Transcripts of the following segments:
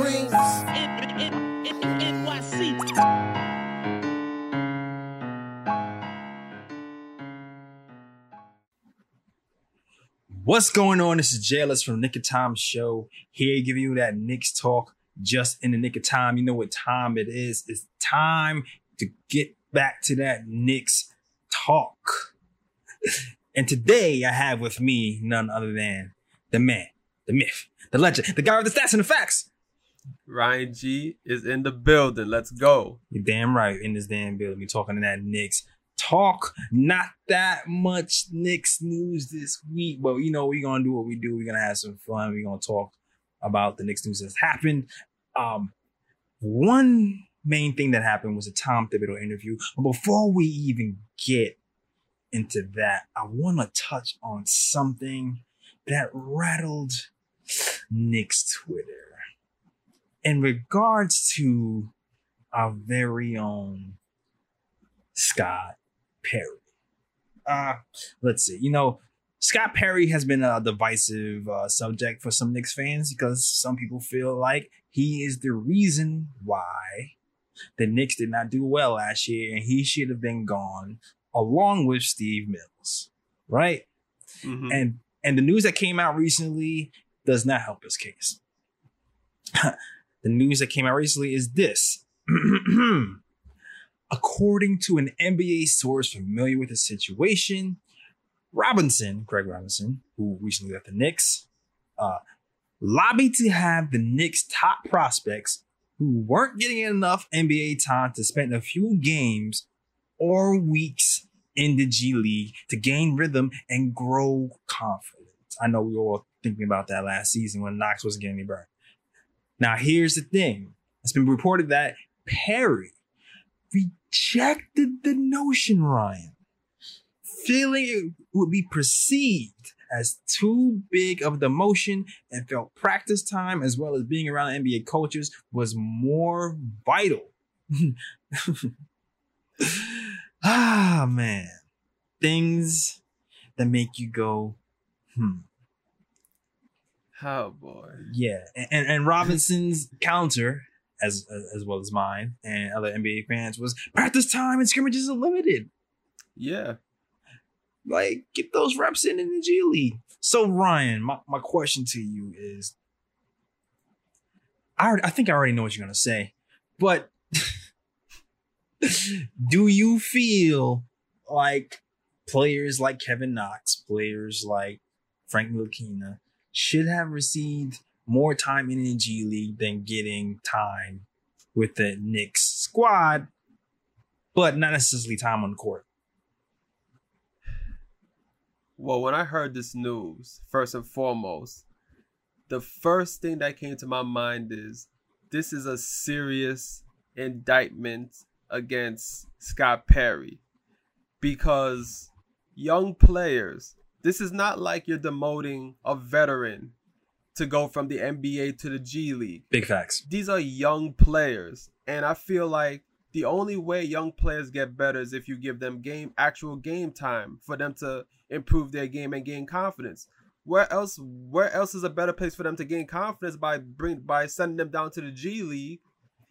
dreams. NYC. What's going on? This is Jay Ellis from Nick of Time Show. Here giving you that Knicks talk just in the nick of time. You know what time it is. It's time to get back to that Knicks talk. and today I have with me none other than the man, the myth, the legend, the guy with the stats and the facts. Ryan G is in the building. Let's go. You're damn right in this damn building. We talking to that Knicks talk. Not that much Knicks news this week, but you know we're gonna do what we do. We're gonna have some fun. We're gonna talk about the Knicks news that's happened. Um, one main thing that happened was a Tom Thibodeau interview. But before we even get into that, I want to touch on something that rattled Knicks Twitter in regards to our very own Scott Perry. Uh, let's see. You know, Scott Perry has been a divisive uh, subject for some Knicks fans because some people feel like he is the reason why the Knicks did not do well last year and he should have been gone along with Steve Mills, right? Mhm. And and the news that came out recently does not help his case. the news that came out recently is this. According to an NBA source familiar with the situation, Robinson, Greg Robinson, who recently left the Knicks, uh, lobbied to have the Knicks' top prospects who weren't getting enough NBA time to spend a few games or weeks in the G League to gain rhythm and grow confidence. I know we were all thinking about that last season when Knox wasn't getting any burn. Now, here's the thing it's been reported that Perry rejected the notion, Ryan, feeling it would be perceived as too big of a motion and felt practice time as well as being around NBA coaches was more vital. ah, man. Things that make you go, hmm. Oh boy. Yeah, and and, and Robinson's counter, as as well as mine and other NBA fans, was practice time and scrimmages are limited. Yeah. Like, get those reps in in the G League. So Ryan, my, my question to you is, I already- I think I already know what you're gonna say, but do you feel like players like Kevin Knox, players like Frank Ntilikina should have received more time in the G League than getting time with the Knicks squad, but not necessarily time on the court. Well, when I heard this news, first and foremost, the first thing that came to my mind is this is a serious indictment against Scott Perry because young players, this is not like you're demoting a veteran to go from the NBA to the G League. Big facts. these are young players and i feel like the only way young players get better is if you give them game actual game time for them to improve their game and gain confidence where else where else is a better place for them to gain confidence by bring by sending them down to the g league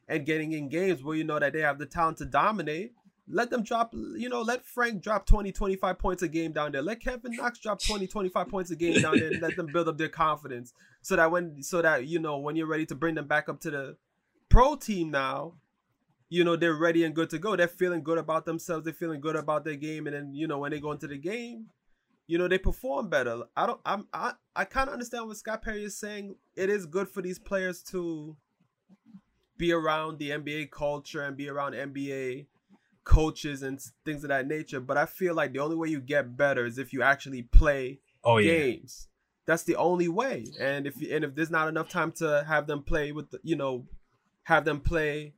and getting in games where you know that they have the talent to dominate let them drop you know let frank drop 20 25 points a game down there. Let kevin knox drop 20 25 points a game down there and let them build up their confidence so that when so that you know when you're ready to bring them back up to the pro team now you know they're ready and good to go. They're feeling good about themselves. They're feeling good about their game. And then you know when they go into the game you know they perform better. I don't i'm i, I kind of understand what scott perry is saying. It is good for these players to be around the nba culture and be around nba coaches and things of that nature but i feel like the only way you get better is if you actually play Oh yeah. games. That's the only way. And if and if there's not enough time to have them play with, the, you know, have them play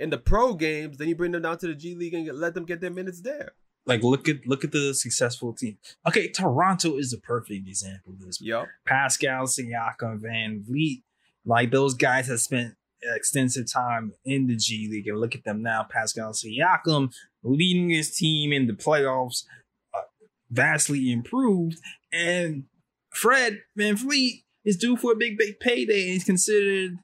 in the pro games, then you bring them down to the G League and let them get their minutes there. Like look at look at the successful team. Okay, Toronto is a perfect example of this. Yup. Pascal Siakam, VanVleet, Like those guys have spent extensive time in the G League, and look at them now. Pascal Siakam leading his team in the playoffs, uh, vastly improved, and Fred VanVleet is due for a big, big payday, and he's considered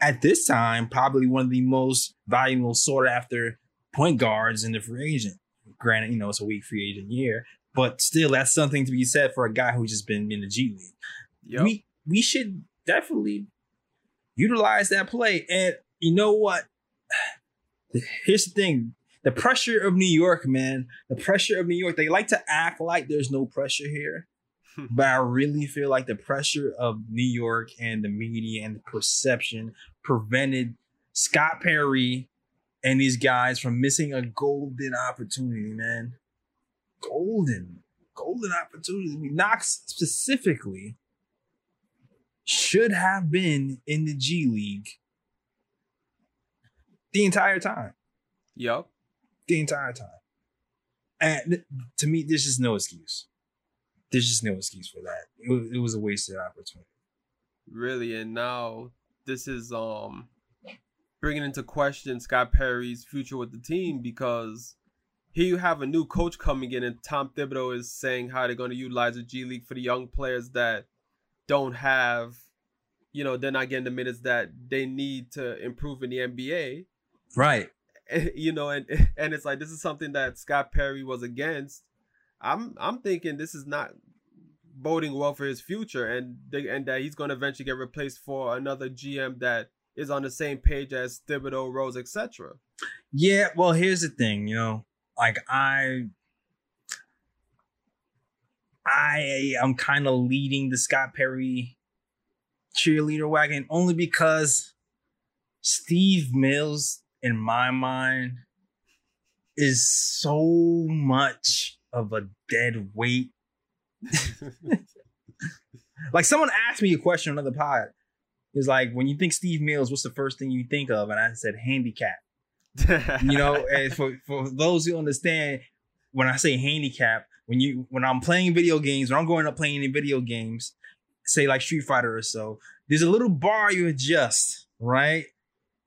at this time probably one of the most valuable sought after point guards in the free agent. Granted, you know it's a weak free agent year, but still, that's something to be said for a guy who's just been in the G League. Yep. We we should definitely utilize that play. And you know what? Here's the thing. The pressure of New York, man. The pressure of New York. They like to act like there's no pressure here. Hmm. but I really feel like the pressure of New York and the media and the perception prevented Scott Perry and these guys from missing a golden opportunity, man. Golden, golden opportunity. Knox specifically should have been in the G League the entire time. Yep. The entire time. And to me, there's just no excuse. There's just no excuse for that. It was, it was a wasted opportunity. Really, and now this is um bringing into question Scott Perry's future with the team because here you have a new coach coming in, and Tom Thibodeau is saying how they're going to utilize the G League for the young players that don't have, you know, they're not getting the minutes that they need to improve in the NBA. Right. You know, and and it's like this is something that Scott Perry was against. I'm I'm thinking this is not boding well for his future, and they, and that he's going to eventually get replaced for another GM that is on the same page as Thibodeau, Rose, etc. Yeah, well, here's the thing, you know, like I I am kind of leading the Scott Perry cheerleader wagon only because Steve Mills, in my mind, is so much of a dead weight. like someone asked me a question on another pod. It's like when you think Steve Mills, what's the first thing you think of? And I said handicap. You know, and for, for those who understand, when I say handicap, when you when I'm playing video games, when I'm going up playing any video games, say like Street Fighter or so, there's a little bar you adjust, right?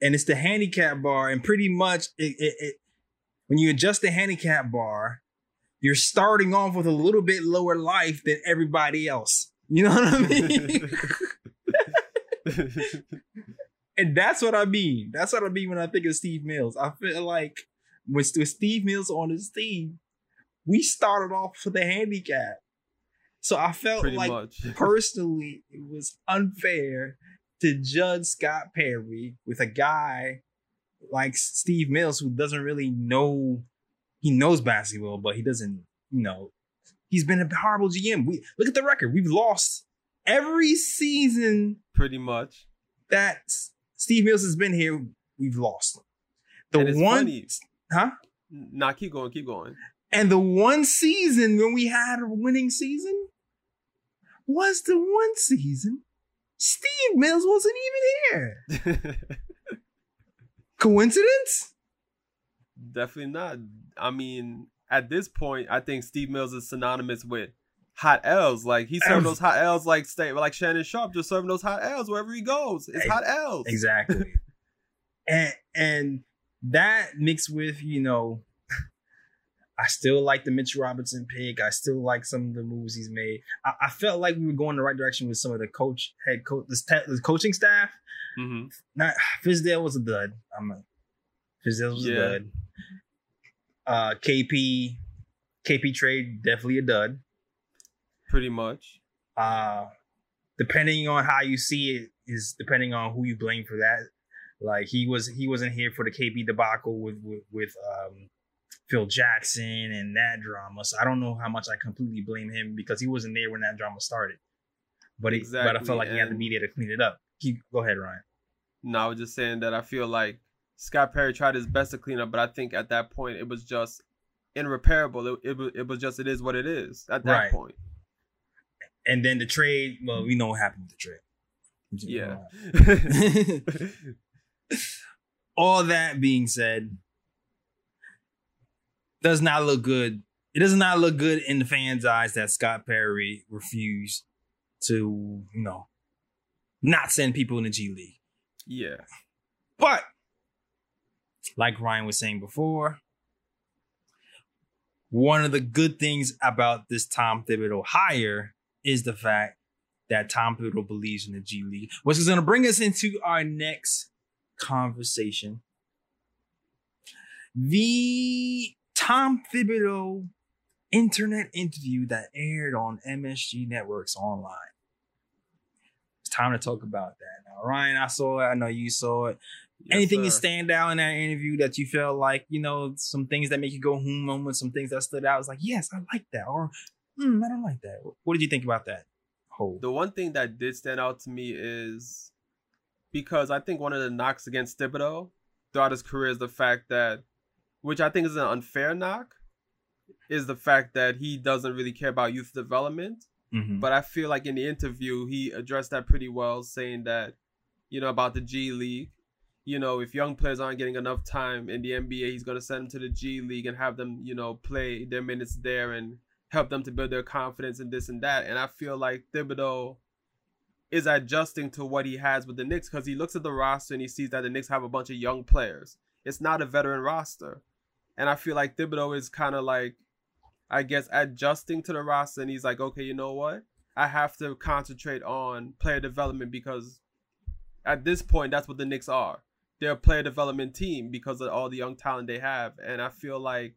And it's the handicap bar, and pretty much it, it, it when you adjust the handicap bar, you're starting off with a little bit lower life than everybody else. You know what I mean? and that's what I mean. That's what I mean when I think of Steve Mills. I feel like with, with Steve Mills on his team, we started off with a handicap. So I felt Pretty like much. personally it was unfair to judge Scott Perry with a guy like Steve Mills who doesn't really know he knows basketball, but he doesn't, you know, he's been a horrible GM. We look at the record. We've lost every season Pretty much. that Steve Mills has been here, we've lost. The one funny. huh? Nah, keep going, keep going. And the one season when we had a winning season was the one season Steve Mills wasn't even here. Coincidence? Definitely not. I mean, at this point, I think Steve Mills is synonymous with hot L's. Like he's serving those hot L's like stay like Shannon Sharpe just serving those hot L's wherever he goes. It's hot L's. Exactly. and and that mixed with, you know, I still like the Mitch Robinson pick. I still like some of the moves he's made. I, I felt like we were going the right direction with some of the coach, head coach, the, sta- the coaching staff. Mm-hmm. Not Fizdale was a dud. I'm a Fizdale was Yeah. a dud. Uh, KP, KP trade definitely a dud. Pretty much. uh depending on how you see it is depending on who you blame for that like he was he wasn't here for the KP debacle with with, with um phil jackson and that drama so i don't know how much i completely blame him because he wasn't there when that drama started but it, but i felt like he had the and- media to clean it up Keep, go ahead ryan No, I was just saying that I feel like Scott Perry tried his best to clean up, but I think at that point it was just irreparable. It, it, was, it was just it is what it is at that Right. point. and then the trade well we know what happened with the trade Yeah. all that being said, does not look good. It does not look good in the fans' eyes that Scott Perry refused to, you know, not send people in the G League. Yeah. But like Ryan was saying before, one of the good things about this Tom Thibodeau hire is the fact that Tom Thibodeau believes in the G League, which is going to bring us into our next conversation. The Tom Thibodeau internet interview that aired on MSG Networks online. It's time to talk about that. Now, Ryan, I saw it. I know you saw it. Yes, Anything that stand out in that interview that you felt like, you know, some things that make you go hmm moments, some things that stood out. It's like, yes, I like that. Or hmm, I don't like that. What did you think about that whole? The one thing that did stand out to me is because I think one of the knocks against Thibodeau throughout his career is the fact that, which I think is an unfair knock, is the fact that he doesn't really care about youth development. Mhm. But I feel like in the interview, he addressed that pretty well, saying that, you know, about the G League. You know, if young players aren't getting enough time in the NBA, he's going to send them to the G League and have them, you know, play their minutes there and help them to build their confidence and this and that. And I feel like Thibodeau is adjusting to what he has with the Knicks because he looks at the roster and he sees that the Knicks have a bunch of young players. It's not a veteran roster. And I feel like Thibodeau is kind of like, I guess, adjusting to the roster. And he's like, okay, you know what? I have to concentrate on player development because at this point, that's what the Knicks are. They're a player development team because of all the young talent they have. And I feel like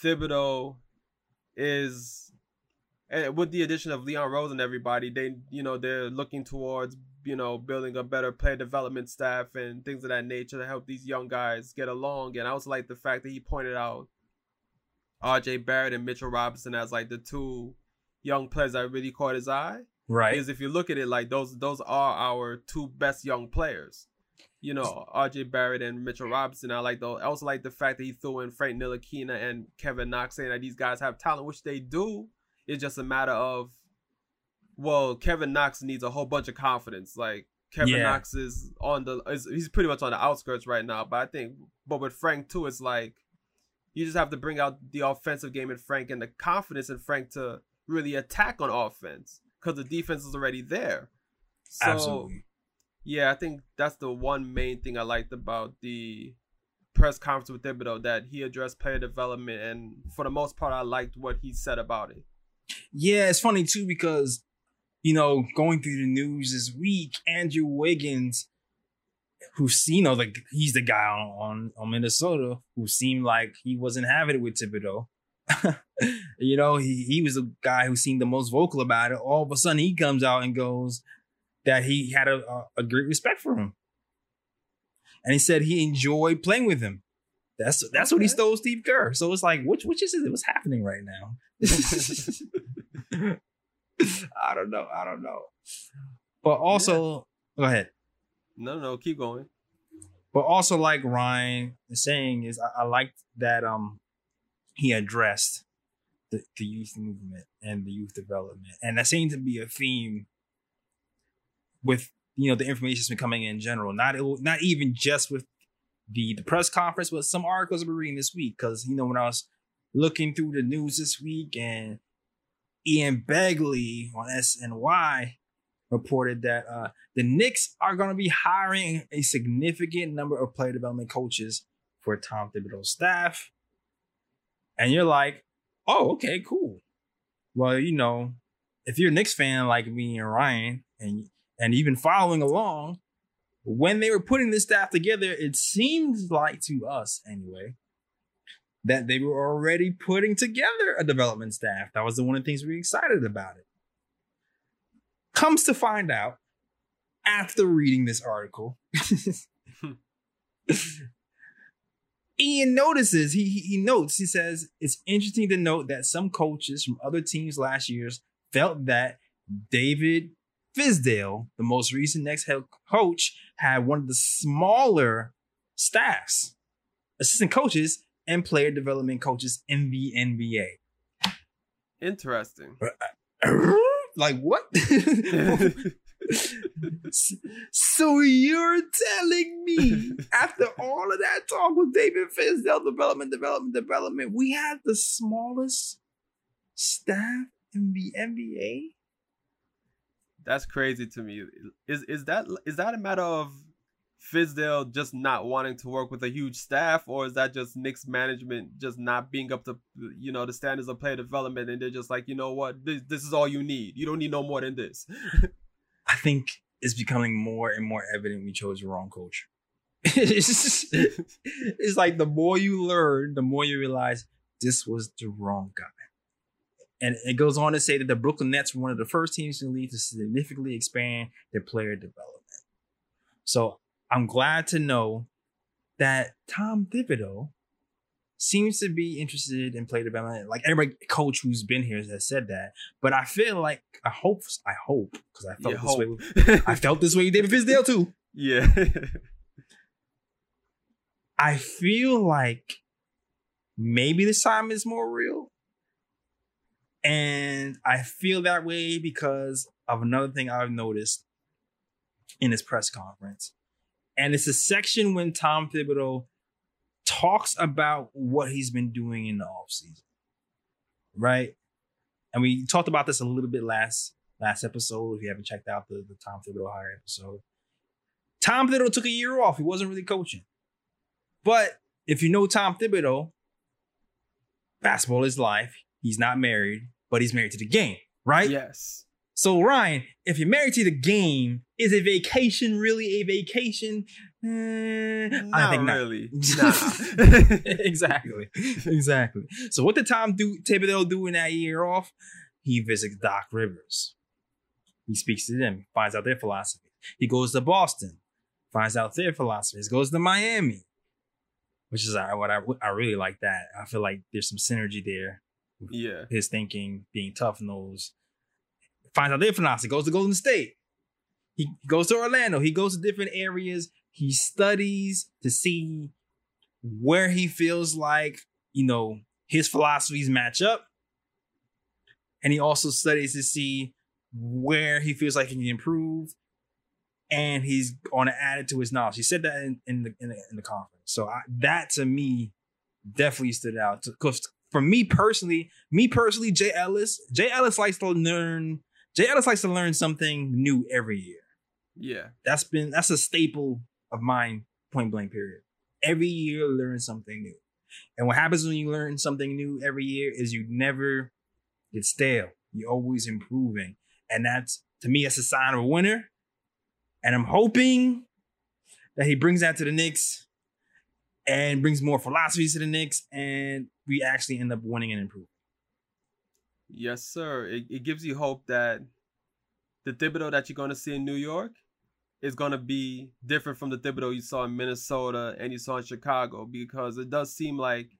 Thibodeau is and with the addition of Leon Rose and everybody, they you know they're looking towards you know building a better player development staff and things of that nature to help these young guys get along. And I also like the fact that he pointed out R.J. Barrett and Mitchell Robinson as like the two young players that really caught his eye. right. Because if you look at it, like those those are our two best young players. You know, R.J. Barrett and Mitchell Robinson. I like though. I also like the fact that he threw in Frank Ntilikina and Kevin Knox, saying that these guys have talent, which they do. It's just a matter of, well, Kevin Knox needs a whole bunch of confidence. Like Kevin Yeah. Knox is on the, is, he's pretty much on the outskirts right now. But I think, but with Frank too, it's like you just have to bring out the offensive game in Frank and the confidence in Frank to really attack on offense because the defense is already there. So, Absolutely. yeah, I think that's the one main thing I liked about the press conference with Thibodeau that he addressed player development, and for the most part, I liked what he said about it. Yeah, it's funny too because you know going through the news this week, Andrew Wiggins, who's you know like he's the guy on, on on Minnesota who seemed like he wasn't having it with Thibodeau. you know, he he was the guy who seemed the most vocal about it. All of a sudden, he comes out and goes that he had a a, a great respect for him, and he said he enjoyed playing with him. That's that's what he stole Steve Kerr. So it's like, which which is it? What's happening right now? I don't know. I don't know. But also, go ahead. No, no, keep going. But also, like Ryan is saying, is I, I like that um he addressed the, the youth movement and the youth development, and that seems to be a theme with you know the information that's been coming in general. Not not even just with the the press conference, but some articles I've been reading this week. Because you know when I was looking through the news this week, and Ian Begley on SNY reported that uh, the Knicks are going to be hiring a significant number of player development coaches for Tom Thibodeau's staff. And you're like, oh, okay, cool. Well, you know, if you're a Knicks fan like me and Ryan, and and been following along, when they were putting this staff together, it seems like to us anyway that they were already putting together a development staff. That was the one of the things we were excited about it. Comes to find out, after reading this article, Ian notices, he, he he notes, he says, it's interesting to note that some coaches from other teams last year's felt that David Fizdale, the most recent Knicks head coach, had one of the smaller staffs, assistant coaches, and player development coaches in the NBA. Interesting. Uh, like what? so you're telling me after all of that talk with David Fizdale, development, development, development, we have the smallest staff in the NBA? That's crazy to me. Is is that is that a matter of Fizdale just not wanting to work with a huge staff, or is that just Knicks management just not being up to you know the standards of player development, and they're just like, you know what, this, this is all you need. You don't need no more than this. I think it's becoming more and more evident we chose the wrong coach. it's, it's like the more you learn, the more you realize this was the wrong guy. And it goes on to say that the Brooklyn Nets were one of the first teams in the league to significantly expand their player development. So I'm glad to know that Tom Thibodeau seems to be interested in player development. Like every coach who's been here has said that. But I feel like I hope I hope because I felt You this way. hope. with- I felt this way with David Fizdale too. yeah. I feel like maybe this time is more real. And I feel that way because of another thing I've noticed in this press conference. And it's a section when Tom Thibodeau talks about what he's been doing in the offseason. Right? And we talked about this a little bit last last episode. If you haven't checked out the, the Tom Thibodeau hire episode. Tom Thibodeau took a year off. He wasn't really coaching. But if you know Tom Thibodeau, basketball is life. He's not married, but he's married to the game, right? yes. So Ryan, if you're married to the game, is a vacation really a vacation? Eh, Not I think not. really. Nah. exactly, exactly. So what did Tom do? Thibodeau do in that year off? He visits Doc Rivers. He speaks to them, finds out their philosophy. He goes to Boston, finds out their philosophies. Goes to Miami, which is what I I really like. That I feel like there's some synergy there. yeah. His thinking, being tough nose. Finds out their He Goes to Golden State. He goes to Orlando. He goes to different areas. He studies to see where he feels like you know his philosophies match up, and he also studies to see where he feels like he can improve, and he's going to add it to his knowledge. He said that in, in the in the in the conference. So I, that to me definitely stood out because for me personally, me personally, Jay Ellis, Jay Ellis likes to learn. Jay Ellis likes to learn something new every year. Yeah. That's been that's a staple of mine. Point blank. Period. Every year, learn something new. And what happens when you learn something new every year is you never get stale. You're always improving, and that's to me that's a sign of a winner. And I'm hoping that he brings that to the Knicks and brings more philosophies to the Knicks, and we actually end up winning and improving. Yes, sir. It, it gives you hope that the Thibodeau that you're going to see in New York is going to be different from the Thibodeau you saw in Minnesota and you saw in Chicago because it does seem like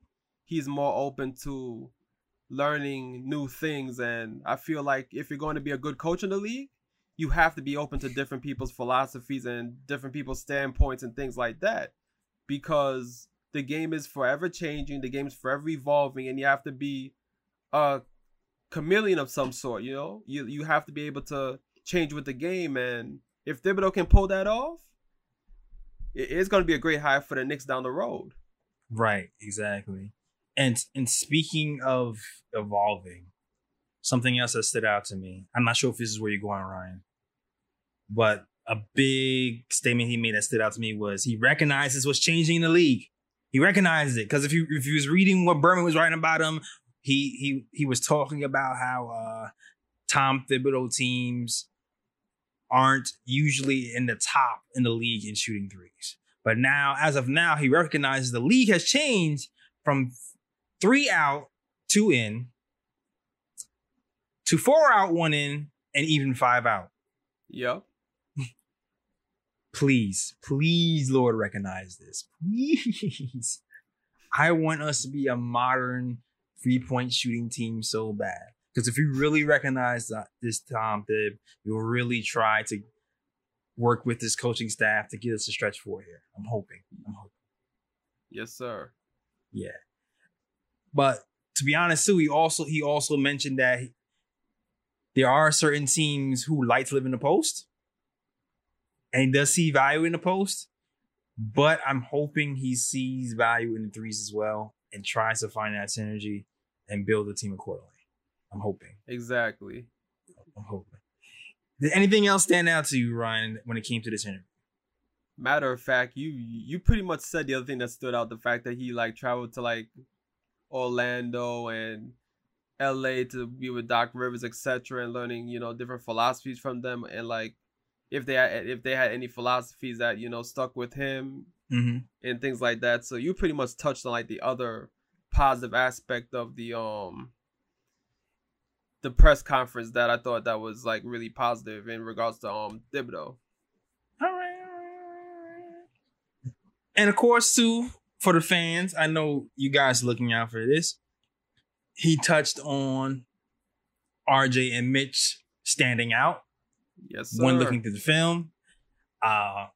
he's more open to learning new things. And I feel like if you're going to be a good coach in the league, you have to be open to different people's philosophies and different people's standpoints and things like that because the game is forever changing, the game's forever evolving, and you have to be a chameleon of some sort. You know, you you have to be able to change with the game, and if Thibodeau can pull that off, it's going to be a great hire for the Knicks down the road. Right, exactly. And and speaking of evolving, something else that stood out to me. I'm not sure if this is where you're going, Ryan, but a big statement he made that stood out to me was he recognizes what's changing in the league. He recognizes it because if you if you was reading what Berman was writing about him, he he he was talking about how uh Tom Thibodeau teams aren't usually in the top in the league in shooting threes. But now, as of now, he recognizes the league has changed from three out, two in, to four out, one in, and even five out. Yep. Please, please, Lord, recognize this. Please. I want us to be a modern three point shooting team so bad. Because if you really recognize that this Tom Thib, you'll really try to work with this coaching staff to get us a stretch four here. I'm hoping. I'm hoping. Yes, sir. Yeah. But to be honest, too, he also he also mentioned that he- there are certain teams who like to live in the post, and he does see value in the post. But I'm hoping he sees value in the threes as well, and tries to find that synergy and build the team accordingly. I'm hoping. Exactly. I'm hoping. Did anything else stand out to you, Ryan, when it came to this interview? Matter of fact, you you pretty much said the other thing that stood out, the fact that he like traveled to like Orlando and LA to be with Doc Rivers, etc., and learning, you know, different philosophies from them and like if they had if they had any philosophies that, you know, stuck with him Mm-hmm. and things like that. So you pretty much touched on like the other positive aspect of the um the press conference that I thought that was like really positive in regards to um Thibodeau. All right. And of course, too, for the fans, I know you guys looking out for this. He touched on RJ and Mitch standing out Yes, sir. when looking through the film. Uh,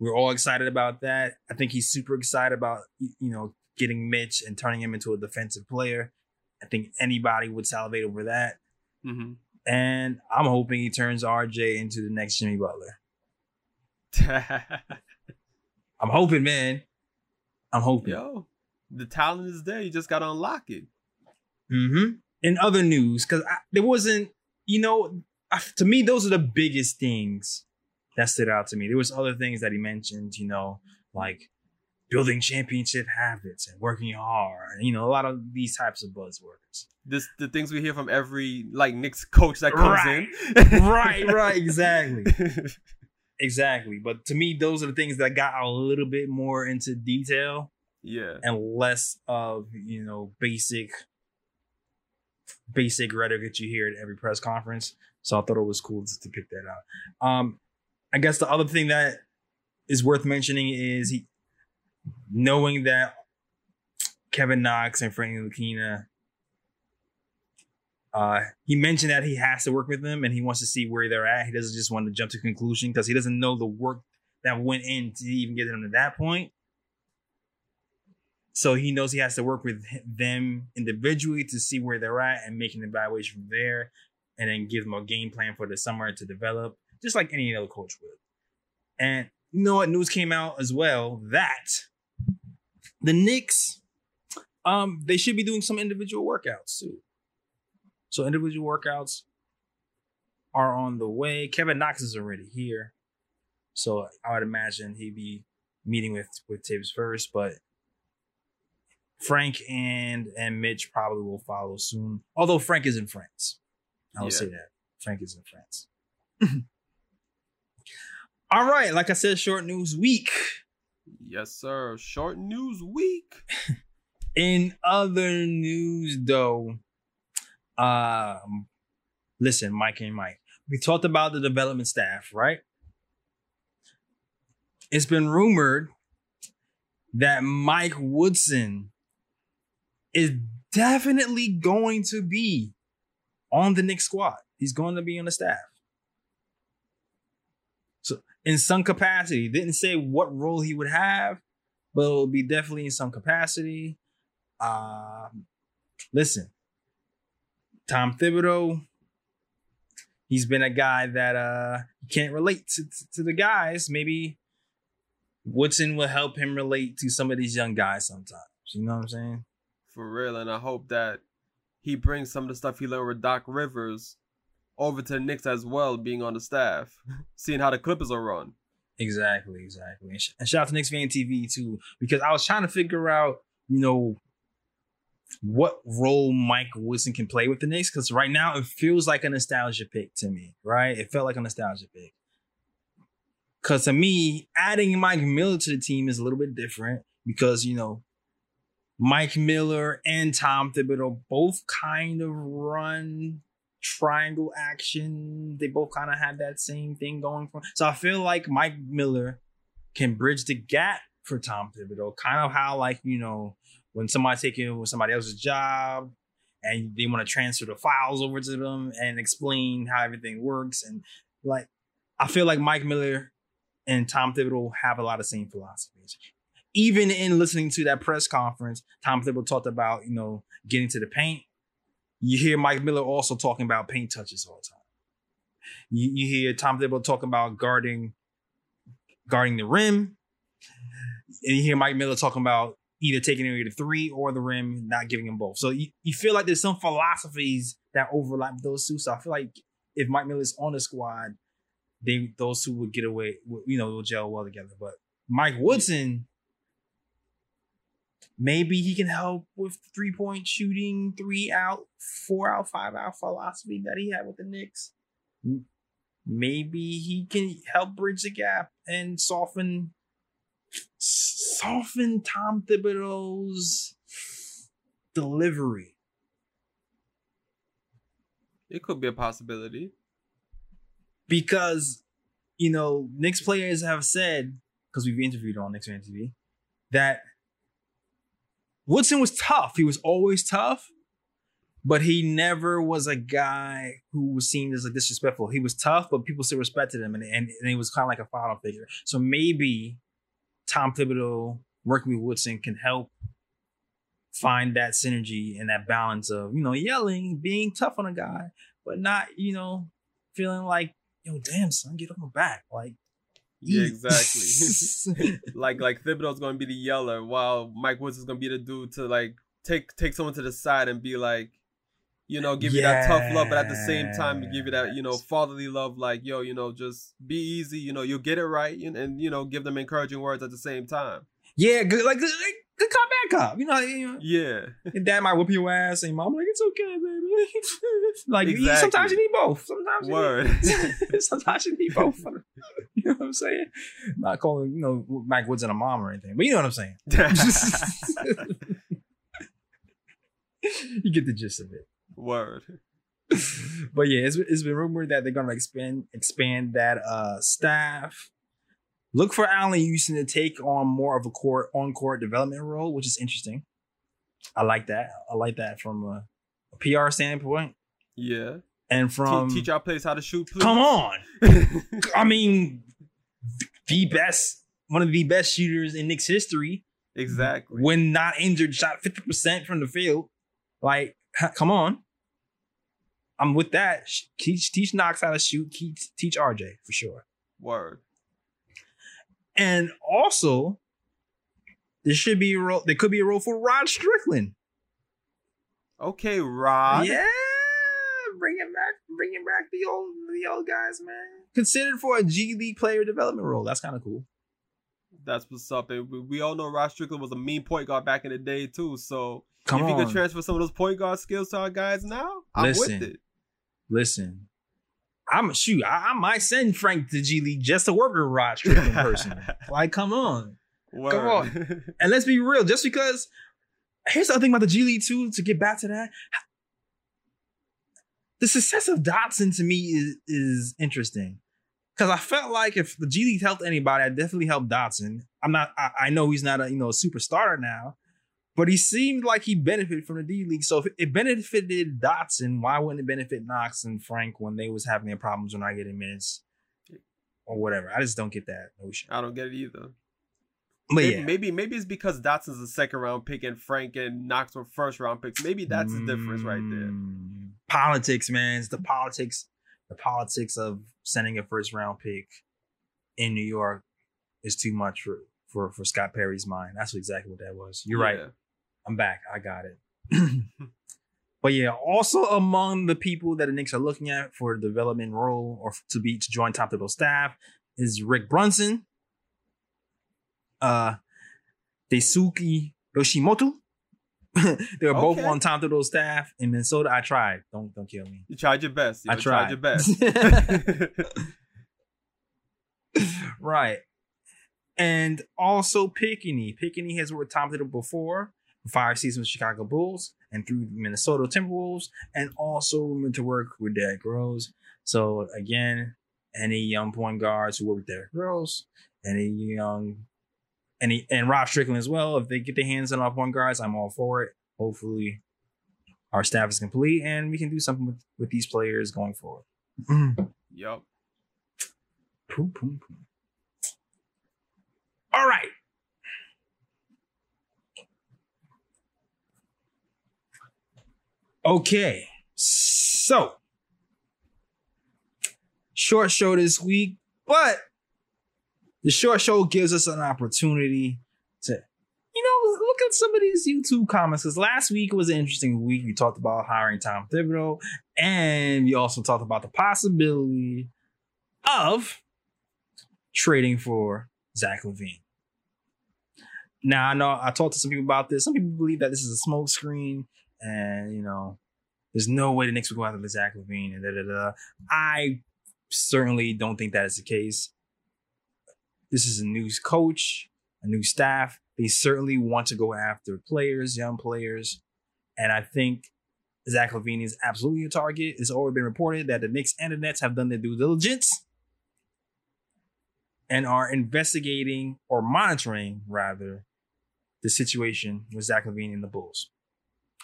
we're all excited about that. I think he's super excited about you know getting Mitch and turning him into a defensive player. I think anybody would salivate over that. hmm And I'm hoping he turns RJ into the next Jimmy Butler. I'm hoping, man. I'm hoping. Yo, the talent is there. You just gotta unlock it. Mm-hmm. In other news, because there wasn't, you know, I, to me, those are the biggest things that stood out to me. There was other things that he mentioned, you know, like building championship habits and working hard. You know, a lot of these types of buzzwords. This the things we hear from every like Knicks coach that comes Right. in. right, right, exactly. Exactly. But to me, those are the things that got a little bit more into detail yeah. and less of, you know, basic basic rhetoric that you hear at every press conference. So I thought it was cool to, to pick that out. Um, I guess the other thing that is worth mentioning is he knowing that Kevin Knox and Frank Ntilikina uh, he mentioned that he has to work with them and he wants to see where they're at. He doesn't just want to jump to conclusion because he doesn't know the work that went in to even get them to that point. So he knows he has to work with them individually to see where they're at and make an evaluation from there, and then give them a game plan for the summer to develop, just like any other coach would. And you know what? News came out as well that the Knicks, um, they should be doing some individual workouts too. So individual workouts are on the way. Kevin Knox is already here, so I would imagine he'd be meeting with with Thibs first, but Frank and and Mitch probably will follow soon. Although Frank is in France, I will Yeah. say that Frank is in France. All right, like I said, short news week. Yes, sir. Short news week. In other news, though, um, listen, Mike and Mike, we talked about the development staff, right? It's been rumored that Mike Woodson is definitely going to be on the Knicks squad. He's going to be on the staff. So, in some capacity, didn't say what role he would have, but it'll be definitely in some capacity. Um, listen, Tom Thibodeau, he's been a guy that uh can't relate to, to, to the guys. Maybe Woodson will help him relate to some of these young guys sometimes. You know what I'm saying? For real. And I hope that he brings some of the stuff he learned with Doc Rivers over to the Knicks as well, being on the staff, seeing how the Clippers are run. Exactly, exactly. And, sh- and shout out to Knicks Fan TV too, because I was trying to figure out, you know, what role Mike Woodson can play with the Knicks. Because right now it feels like a nostalgia pick to me, right? It felt like a nostalgia pick. Because to me, adding Mike Miller to the team is a little bit different because, you know, Mike Miller and Tom Thibodeau both kind of run triangle action. They both kind of had that same thing going for. So I feel like Mike Miller can bridge the gap for Tom Thibodeau, kind of how like you know when somebody's taking over somebody else's job and they want to transfer the files over to them and explain how everything works and like I feel like Mike Miller and Tom Thibodeau have a lot of same philosophies. Even in listening to that press conference, Tom Thibodeau talked about you know getting to the paint you hear Mike Miller also talking about paint touches all the time. You, you hear Tom Thibodeau talking about guarding guarding the rim. And you hear Mike Miller talking about either taking away the three or the rim, not giving them both. So you, you feel like there's some philosophies that overlap those two. So I feel like if Mike Miller's on the squad, they those two would get away. You know, they'll gel well together. But Mike Woodson, maybe he can help with three point shooting, three out, four out, five out philosophy that he had with the Knicks. Maybe he can help bridge the gap and soften soften Tom Thibodeau's delivery. It could be a possibility. because you know Knicks players have said because we've interviewed on Knicks Fan TV that Woodson was tough. He was always tough, but he never was a guy who was seen as like disrespectful. He was tough, but people still respected him, and and, and he was kind of like a father figure. So maybe Tom Thibodeau working with Woodson can help find that synergy and that balance of you know yelling, being tough on a guy, but not you know feeling like yo damn son get on my back like Yeah, exactly. like like Thibodeau's gonna be the yeller, while Mike Woods is gonna be the dude to like take take someone to the side and be like, you know, give you that tough love, but at the same time give you that you know fatherly love, like yo, you know, just be easy, you know, you'll get it right, and, and you know, give them encouraging words at the same time. yeah good like like, good cop bad cop you know, you know. Yeah, your dad might whip your ass and your mom like it's okay baby. Like you- sometimes you need both. Sometimes you word. need, sometimes you need both. You know what I'm saying? Not calling you know Mike Woodson a mom or anything but you know what I'm saying. You get the gist of it. Word. but yeah, it's, it's been rumored that they're gonna expand expand that uh staff. Look for Allan Houston to take on more of a court on court development role, which is interesting. I like that. I like that from a, a PR standpoint Yeah. and Te- from teach our players how to shoot, please. come on. I mean, the best one of the best shooters in Knicks history exactly. when not injured, shot 50% from the field. Like, come on. I'm with that. Teach teach Knox how to shoot. Teach, teach RJ for sure. Word. And also, there should be a role. There could be a role for Rod Strickland. Okay, Rod. Yeah, bring it back. Bring it back. The old the old guys, man. Considered for a G League player development role. That's kind of cool. That's what's up. And we, we all know Rod Strickland was a mean point guard back in the day too. So Come if on. could transfer some of those point guard skills to our guys now, I'm Listen. with it. Listen, I'm shoot. I, I might send Frank to G League just to work with Rod Strickland person. like, come on. Word. on. And let's be real, just because here's the other thing about the G League too, to get back to that. The success of Dotson to me is is interesting. Cause I felt like if the G League helped anybody, I definitely helped Dotson. I'm not I, I know he's not a you know a superstar now, but he seemed like he benefited from the D League. So if it benefited Dotson, why wouldn't it benefit Knox and Frank when they was having their problems when I getting minutes or whatever? I just don't get that notion. I don't get it either. But maybe, yeah. maybe maybe it's because Dotson's a second round pick and Frank and Knox were first round picks. Maybe that's the difference right there. Mm, Politics, man. It's the politics, the politics of sending a first round pick in New York is too much for for for Scott Perry's mind. That's exactly what that was. You're right. I'm back. I got it. but yeah, also among the people that the Knicks are looking at for a development role or to be to join top level staff is Rick Brunson, uh, Daisuke Yoshimoto. they were both on top of staff in Minnesota. I tried. Don't don't kill me. You tried your best. yo. I You tried tried. your best. right. And also Pinckney. Pinckney has worked Tom Thibodeau before, for five seasons with Chicago Bulls and through Minnesota Timberwolves, and also rumored to work with Derrick Rose. So again, any young point guards who work with Derrick Rose, any young, any and Rod Strickland as well. If they get their hands on our point guards, I'm all for it. Hopefully, our staff is complete and we can do something with, with these players going forward. yup. Poo, poo, poo. All right. Okay. So, short show this week, but the short show gives us an opportunity to, you know, look at some of these YouTube comments. Because last week was an interesting week. We talked about hiring Tom Thibodeau, and we also talked about the possibility of trading for Zach LaVine. Now I know I talked to some people about this. Some people believe that this is a smoke screen, and you know, there's no way the Knicks would go after Zach LaVine and da da da. I certainly don't think that is the case. This is a new coach, a new staff. They certainly want to go after players, young players, and I think Zach LaVine is absolutely a target. It's already been reported that the Knicks and the Nets have done their due diligence and are investigating or monitoring, rather, the situation with Zach LaVine and the Bulls.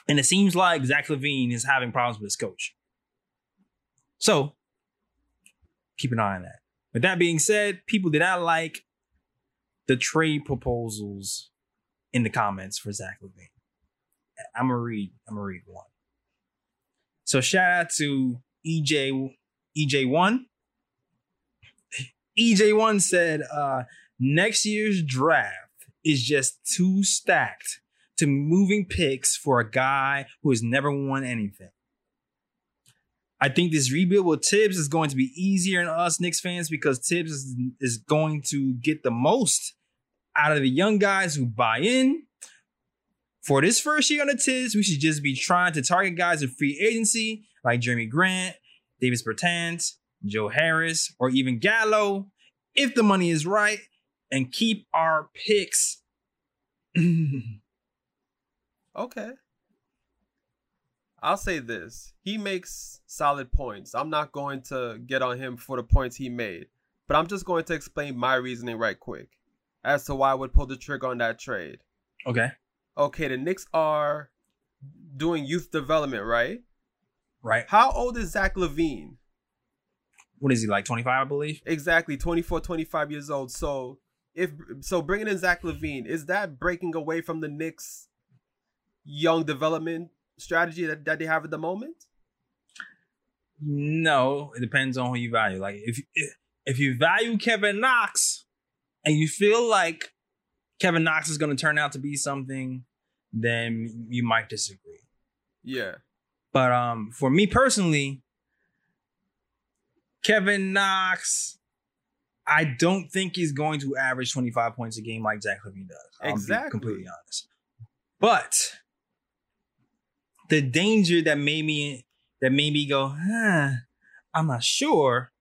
And it seems like Zach LaVine is having problems with his coach. So keep an eye on that. With that being said, people did not like the trade proposals in the comments for Zach LaVine. I'm gonna read. I'm gonna read one. So shout out to E EJ EJ1. EJ1 said uh next year's draft is just too stacked to moving picks for a guy who has never won anything. I think this rebuild with Thibs is going to be easier on us Knicks fans because Thibs is, is going to get the most out of the young guys who buy in. For this first year on the Thibs, we should just be trying to target guys in free agency like Jerami Grant, Davis Bertans, Joe Harris, or even Gallo, if the money is right, and keep our picks. Okay. I'll say this. He makes solid points. I'm not going to get on him for the points he made, but I'm just going to explain my reasoning right quick as to why I would pull the trigger on that trade. okay, Okay, the Knicks are doing youth development, right? right. How old is Zach LaVine? What is he like? Twenty five, I believe. Exactly, 24, 25 years old. So if so, bringing in Zach LaVine is that breaking away from the Knicks' young development strategy that, that they have at the moment? No, it depends on who you value. Like if if you value Kevin Knox and you feel like Kevin Knox is going to turn out to be something, then you might disagree. Yeah. But um, for me personally, Kevin Knox, I don't think he's going to average 25 points a game like Zach LaVine does. I'll be Exactly. completely honest. But the danger that made me that made me go, huh, I'm not sure,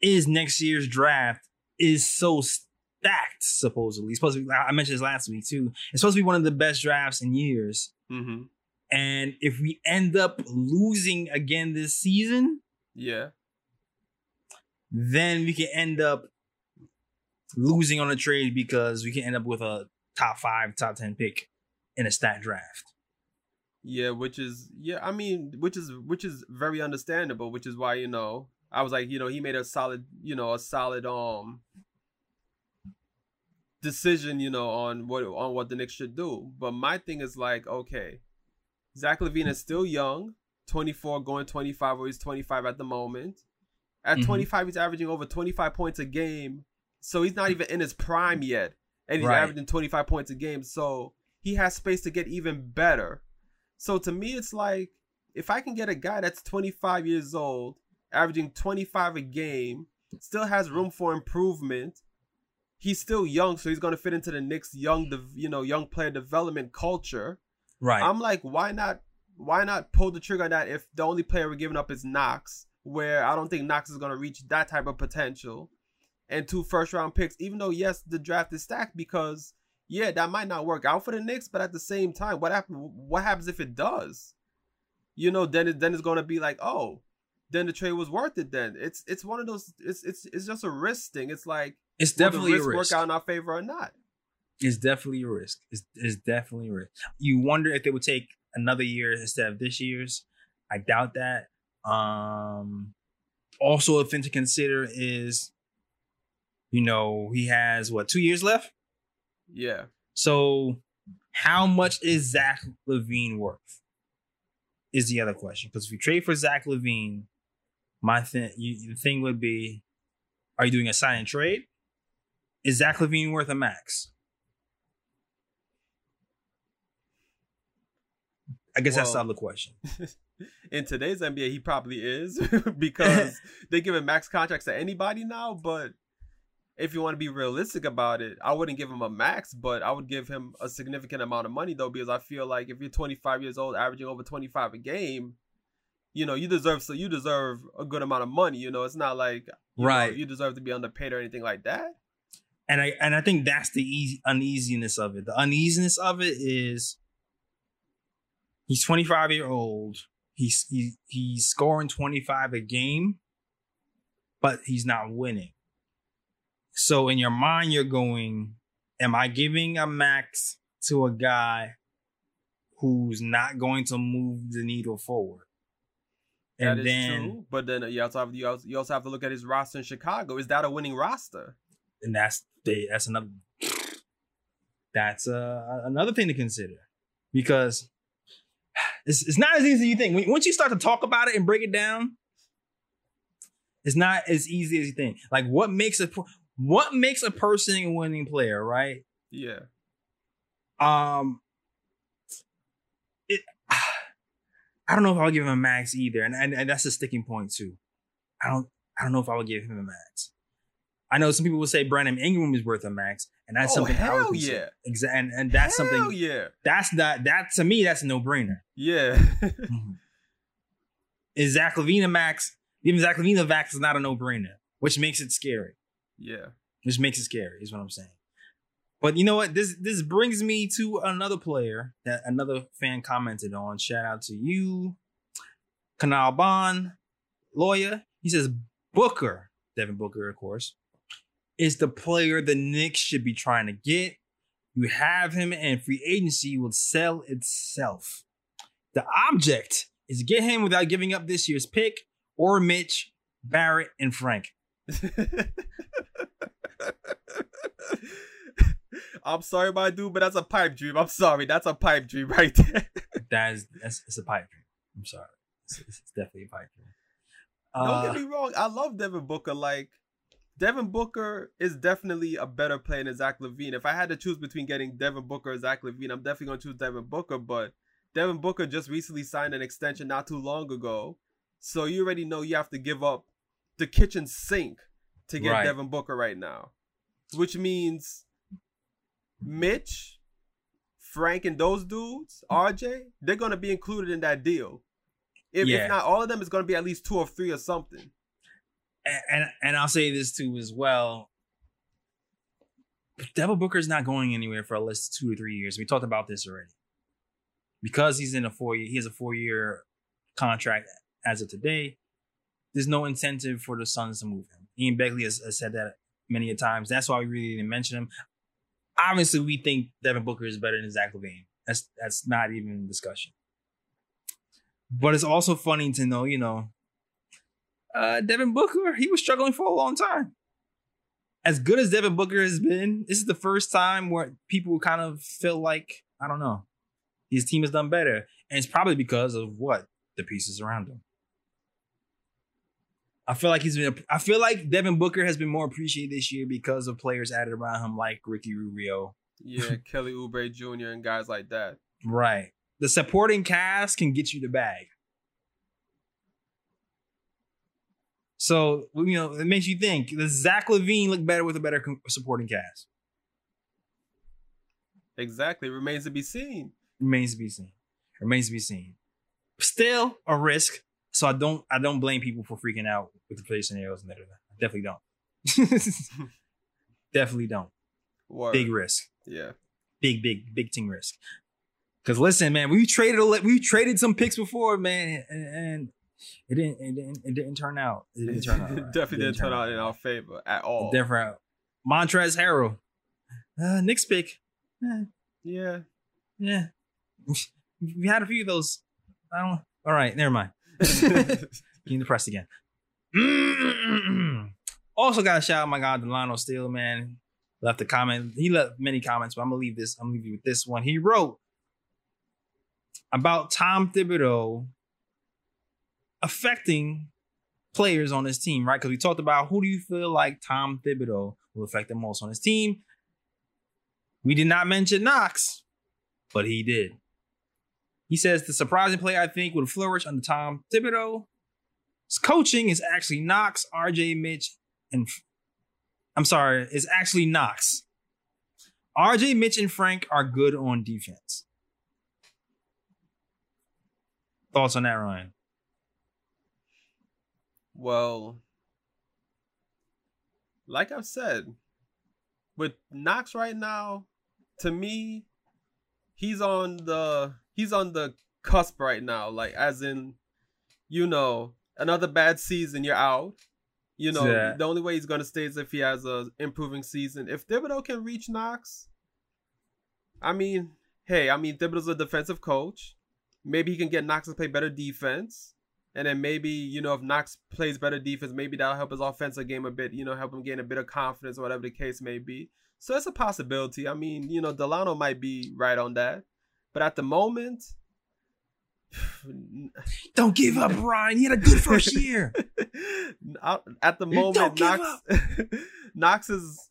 is next year's draft is so stacked, supposedly. It's supposed to be, I mentioned this last week too. It's supposed to be one of the best drafts in years. Mm-hmm. And if we end up losing again this season, Yeah. then we can end up losing on a trade because we can end up with a top five, top 10 pick in a stat draft. Yeah, which is yeah, I mean, which is which is very understandable, which is why, you know, I was like, you know, he made a solid, you know, a solid um decision, you know, on what on what the Knicks should do. But my thing is like, okay, Zach LaVine is still young, 24 going 25 or he's 25 at the moment. At Mhm. 25 he's averaging over 25 points a game. So he's not even in his prime yet. And he's Right. averaging 25 points a game. So he has space to get even better. So to me, it's like if I can get a guy that's 25 years old, averaging 25 a game, still has room for improvement. He's still young, so he's going to fit into the Knicks' young, you know, young player development culture. Right. I'm like, why not? Why not pull the trigger on that if the only player we're giving up is Knox, where I don't think Knox is going to reach that type of potential, and two first round picks. Even though yes, the draft is stacked because yeah, that might not work out for the Knicks, but at the same time, what happen? What happens if it does? You know, then it, then it's going to be like, oh, then the trade was worth it. Then it's it's one of those. It's it's it's just a risk thing. It's like it's definitely a risk risk. work out in our favor or not? It's definitely a risk. It's, it's definitely a risk. You wonder if they would take another year instead of this year's. I doubt that. Um, also, a thing to consider is, you know, he has what two years left. Yeah. So, how much is Zach LaVine worth? Is the other question. Because if you trade for Zach LaVine, my thing, the thing would be, are you doing a sign and trade? Is Zach LaVine worth a max? I guess that's the Well- other question. in today's NBA, he probably is because they give him max contracts to anybody now. But if you want to be realistic about it, I wouldn't give him a max, but I would give him a significant amount of money though, because I feel like if you're 25 years old, averaging over 25 a game, you know, you deserve so you deserve a good amount of money. You know, it's not like you know, Right. you deserve to be underpaid or anything like that. and I and I think that's the easy uneasiness of it. The uneasiness of it is he's 25 year old. He's he, he's scoring 25 a game, but he's not winning. So in your mind, you're going, "Am I giving a max to a guy who's not going to move the needle forward?" That And is then true. But then you also have you also, you also have to look at his roster in Chicago. Is that a winning roster? and that's they, that's another that's uh, another thing to consider because it's, it's not as easy as you think. When, once you start to talk about it and break it down, it's not as easy as you think. Like what makes a what makes a person a winning player, right? Yeah. Um, it. I don't know if I'll give him a max either, and, and and that's a sticking point too. I don't I don't know if I would give him a max. I know some people will say Brandon Ingram is worth a max, and that's Oh, something I would hell consider. Exa- and, and that's Hell something Yeah. that's not that to me that's a no brainer. Yeah. Is Zach LaVine a max? Even Zach LaVine a max is not a no brainer, which makes it scary. Yeah. Which makes it scary, is what I'm saying. But you know what? This this brings me to another player that another fan commented on. Shout out to you, Kanal Bond, lawyer. He says Booker, Devin Booker, of course, is the player the Knicks should be trying to get. You have him, and free agency will sell itself. The object is to get him without giving up this year's pick or Mitch, Barrett, and Frank. I'm sorry, my dude, but that's a pipe dream. I'm sorry, that's a pipe dream right there. That is that's it's a pipe dream. I'm sorry. It's, it's definitely a pipe dream. Don't Uh, get me wrong, I love Devin Booker. Like, Devin Booker is definitely a better player than Zach LaVine. If I had to choose between getting Devin Booker or Zach LaVine, I'm definitely going to choose Devin Booker. But Devin Booker just recently signed an extension not too long ago. So you already know you have to give up the kitchen sink to get Right. Devin Booker right now. Which means Mitch, Frank, and those dudes, RJ, they're going to be included in that deal. If, Yeah. if not all of them, it's going to be at least two or three or something. and, and and I'll say this too as well. Devin Booker's not going anywhere for at least two or three years. We talked about this already. Because he's in a four year, he has a four year contract as of today. There's no incentive for the Suns to move him. Ian Begley has, has said that many a times. That's why we really didn't mention him. Obviously, we think Devin Booker is better than Zach LaVine. That's that's not even discussion. But it's also funny to know, you know, uh, Devin Booker, he was struggling for a long time. As good as Devin Booker has been, this is the first time where people kind of feel like, I don't know, his team has done better. And it's probably because of what? The pieces around him. I feel like he's been, I feel like Devin Booker has been more appreciated this year because of players added around him like Ricky Rubio. Yeah, Kelly Oubre Jr. and guys like that. Right. The supporting cast can get you the bag. So, you know, it makes you think does Zach LaVine look better with a better supporting cast? Exactly. Remains to be seen. Remains to be seen. Remains to be seen. Still a risk. So I don't I don't blame people for freaking out with the play scenarios and that. I definitely don't. definitely don't. Word. Big risk. Yeah. Big, big, big team risk. Cause listen, man, we traded a li- we traded some picks before, man, and, and it didn't it didn't it didn't turn out. It didn't turn out. right. Definitely It didn't turn out in our favor at all. Different. Montrezl Harrell. Uh Knicks pick. Eh, Yeah. yeah. We had a few of those. I don't all right, never mind. Getting depressed again. also got a shout out my guy Delano Steele, man. Left a comment. He left many comments, but I'm gonna leave this. I'm gonna leave you with this one. He wrote about Tom Thibodeau affecting players on his team, right? Because we talked about who do you feel like Tom Thibodeau will affect the most on his team. We did not mention Knox, but he did. He says the surprising play I think would flourish under Tom Thibodeau. His coaching is actually Knox, RJ Mitch, and I'm sorry, it's actually Knox. RJ Mitch and Frank are good on defense. Thoughts on that, Ryan? Well, like I've said, with Knox right now, to me, he's on the he's on the cusp right now. Like as in, you know, another bad season, you're out. You know, Yeah. the only way he's gonna stay is if he has a improving season. If Thibodeau can reach Knox, I mean, hey, I mean Thibodeau's a defensive coach. Maybe he can get Knox to play better defense. And then maybe, you know, if Knox plays better defense, maybe that'll help his offensive game a bit, you know, help him gain a bit of confidence or whatever the case may be. So it's a possibility. I mean, you know, Delano might be right on that. But at the moment, Don't give up, Ryan. He had a good first year. at the moment, Knox Knox is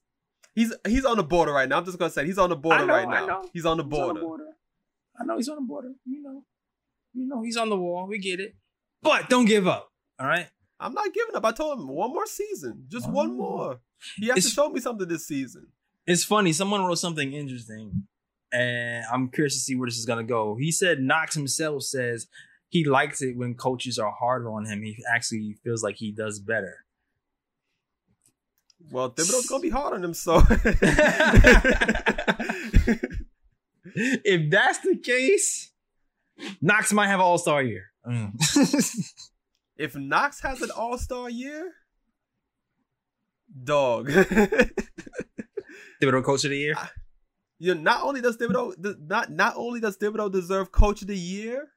he's he's on the border right now. I'm just gonna say he's on the border know, right now. He's on the He's on border. the border. I know he's on the border. You know, you know he's on the wall. We get it, but don't give up. All right. I'm not giving up. I told him one more season, just one more. He has to show me something this season. It's funny. Someone wrote something interesting, and I'm curious to see where this is gonna go. He said Knox himself says he likes it when coaches are harder on him. He actually feels like he does better. Well, Thibodeau's gonna be hard on him, so if that's the case, Knox might have an All Star year. Mm. if Knox has an All Star year, dog. Thibodeau Coach of the Year. You know, not only does Thibodeau th- not not only does Thibodeau deserve Coach of the Year,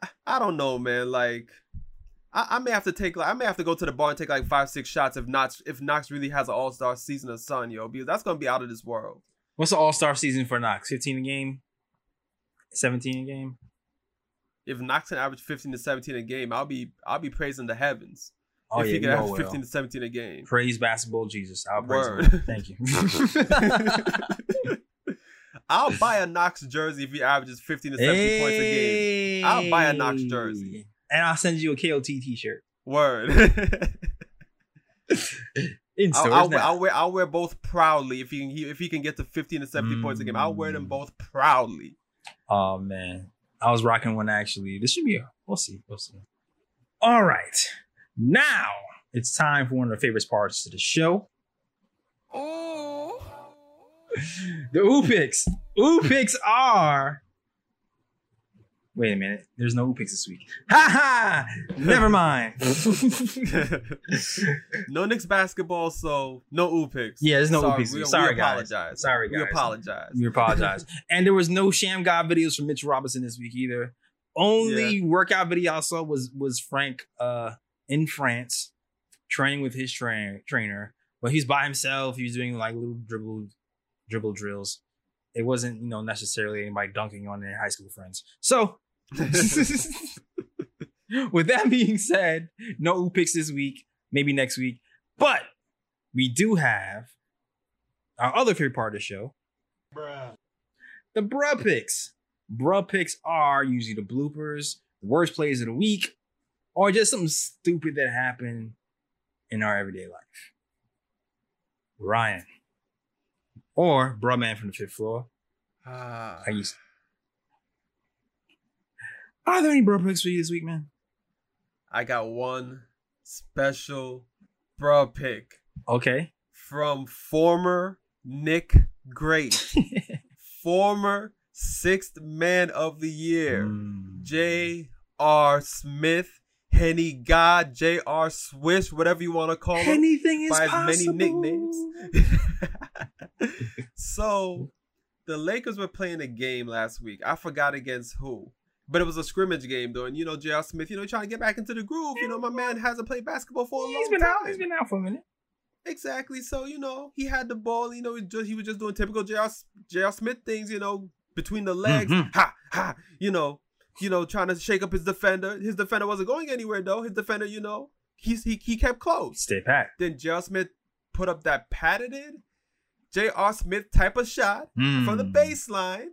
I, I don't know, man. Like, I, I may have to take like I may have to go to the bar and take like five six shots if Knox if Knox really has an All Star season of Sun, yo, because that's gonna be out of this world. What's the All Star season for Knox? 15 a game, 17 a game. If Knox can average fifteen to seventeen a game, I'll be I'll be praising the heavens. Oh if yeah, he you can know average well. fifteen to seventeen a game. Praise basketball, Jesus. I'll praise Word. him. Thank you. I'll buy a Knox jersey if he averages fifteen to seventeen points a game. I'll buy a Knox jersey. and I'll send you a KOT T-shirt. Word. In I'll, I'll, wear, I'll wear I'll wear both proudly if he can he, if he can get to fifteen to seventeen points a game. I'll wear them Mm. both proudly. Oh man, I was rocking one actually. This should be a. We'll see. We'll see. All right, now it's time for one of the favorite parts of the show. Oh. The Ooh picks. Ooh picks are. Wait a minute. There's no Ooh picks this week. Ha ha. Never mind. no Knicks basketball, so no ooh picks. Yeah, there's no Sorry, Ooh picks. we- we guys. apologize. Sorry, We apologize. We apologize. and there was no Sham God videos from Mitch Robinson this week either. Only workout video I saw was was Frank uh in France training with his train trainer, but he's by himself. He was doing like little dribble dribble drills. It wasn't you know necessarily anybody dunking on their high school friends. So with that being said, no ooh picks this week, maybe next week, but we do have our other favorite part of the show, Bruh. the bruh picks. Bruh picks are usually the bloopers, the worst plays of the week, or just something stupid that happened in our everyday life. Ryan. Or bruh man from the fifth floor. Ah, Are you Are there any bruh picks for you this week, man? I got one special bruh pick Okay. from former Knick Great, former sixth man of the year. Mm. J.R. Smith, Henny God, J.R. Swish, whatever you want to call him, Anything is by as possible. many nicknames. so, the Lakers were playing a game last week. I forgot against who, but it was a scrimmage game though. And you know, J.R. Smith, you know, trying to get back into the groove. You know, my man hasn't played basketball for a long He's been time. out. He's been out for a minute. Exactly. So you know, he had the ball. You know, he, just, he was just doing typical J.R. J.R. Smith things. You know, between the legs, Mhm. ha ha. You know, you know, trying to shake up his defender. His defender wasn't going anywhere though. His defender, you know, he's he he kept close. Stay pat. Then J.R. Smith put up that patented J.R. Smith type of shot from the Mm. baseline.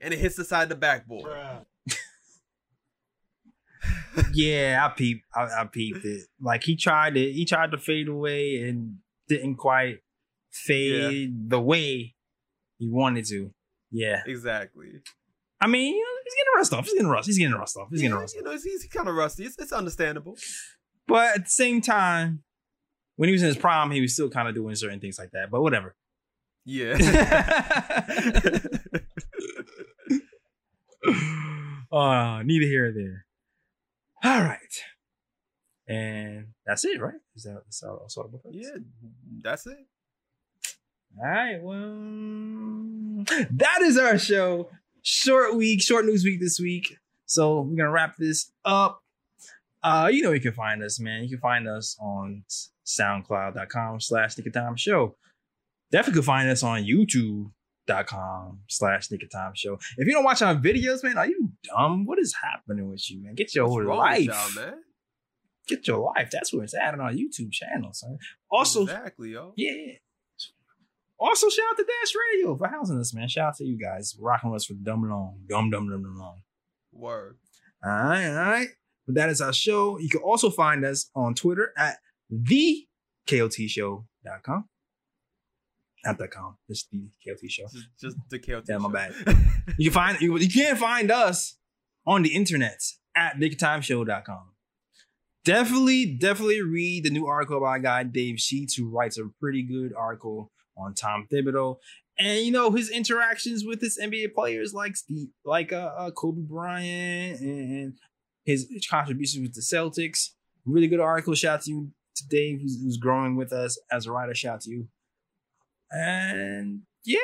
and it hits the side of the backboard. yeah, I peeped. I, I peeped it. Like he tried it. He tried to fade away and didn't quite fade the way he wanted to. Yeah. Exactly. I mean, you know, he's getting rust off. He's getting rust. He's getting rust off. He's yeah, getting rust you know, he's, he's kind of rusty. It's, it's understandable. But at the same time, when he was in his prime, he was still kind of doing certain things like that. But whatever. Yeah. uh, neither here or there. All right. And that's it, right? Is that that's all, that's all yeah, that's it. All right. Well, that is our show. Short week, short news week this week. So we're gonna wrap this up. Uh, you know you can find us, man. You can find us on soundcloud.com slash Nick Time Show. Definitely can find us on youtube.com slash Nick Time Show. If you don't watch our videos, man, are you dumb? What is happening with you, man? Get your What's life. man? Get your life. That's where it's at on our YouTube channel, son. Also, exactly, yo. yeah. Also, shout out to Dash Radio for housing us, man. Shout out to you guys rocking with us for dumb long, dumb, dumb, dumb, dumb long. Word. All right, all right. But that is our show. You can also find us on Twitter at the thekotshow.com. Not dot .com, just the KOT show. Just, just the KOT. Yeah, my bad. You can find you, you can find us on the internet at bigtimeshow.com. Definitely, definitely read the new article by guy Dave Sheets, who writes a pretty good article on Tom Thibodeau. And you know, his interactions with his NBA players like Steve, like uh, uh Kobe Bryant and his contributions with the Celtics. Really good article. Shout out to you to Dave, who's, who's growing with us as a writer. Shout out to you. And yeah,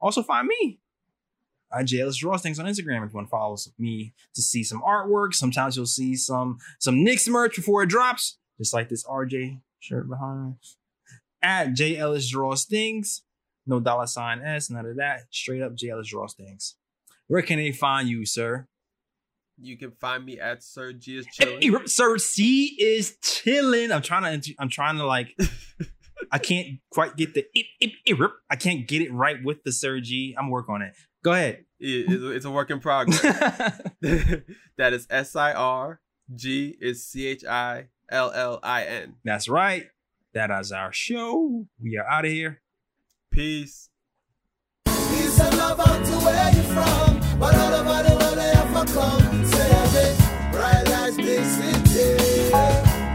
also find me I JLS Draws Things on Instagram if you want to follow me to see some artwork. Sometimes you'll see some some Knicks merch before it drops, just like this RJ shirt behind. At JLS Draws Things, no dollar sign S, none of that. Straight up JLS Draws Things. Where can they find you, sir? You can find me at Sir G is Hey. Sir C is chilling. I'm trying to. I'm trying to like. I can't quite get the. Ip, ip, ip, I can't get it right with the Sir G. I'm working on it. Go ahead. It- it's a work in progress. that is S I R G is C H I L L I N. That's right. That is our show. We are out of here. Peace. Peace and love out to where you from. But all over the world they have come. Say again, bright lights, big city.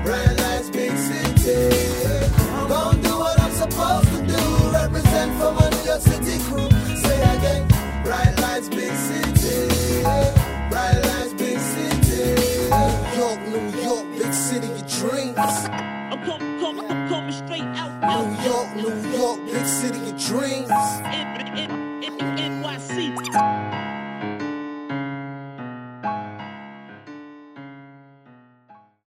Bright lights, big city. Gonna do what I'm supposed to do. Represent for my New York City crew. Big city of dreams. NYC.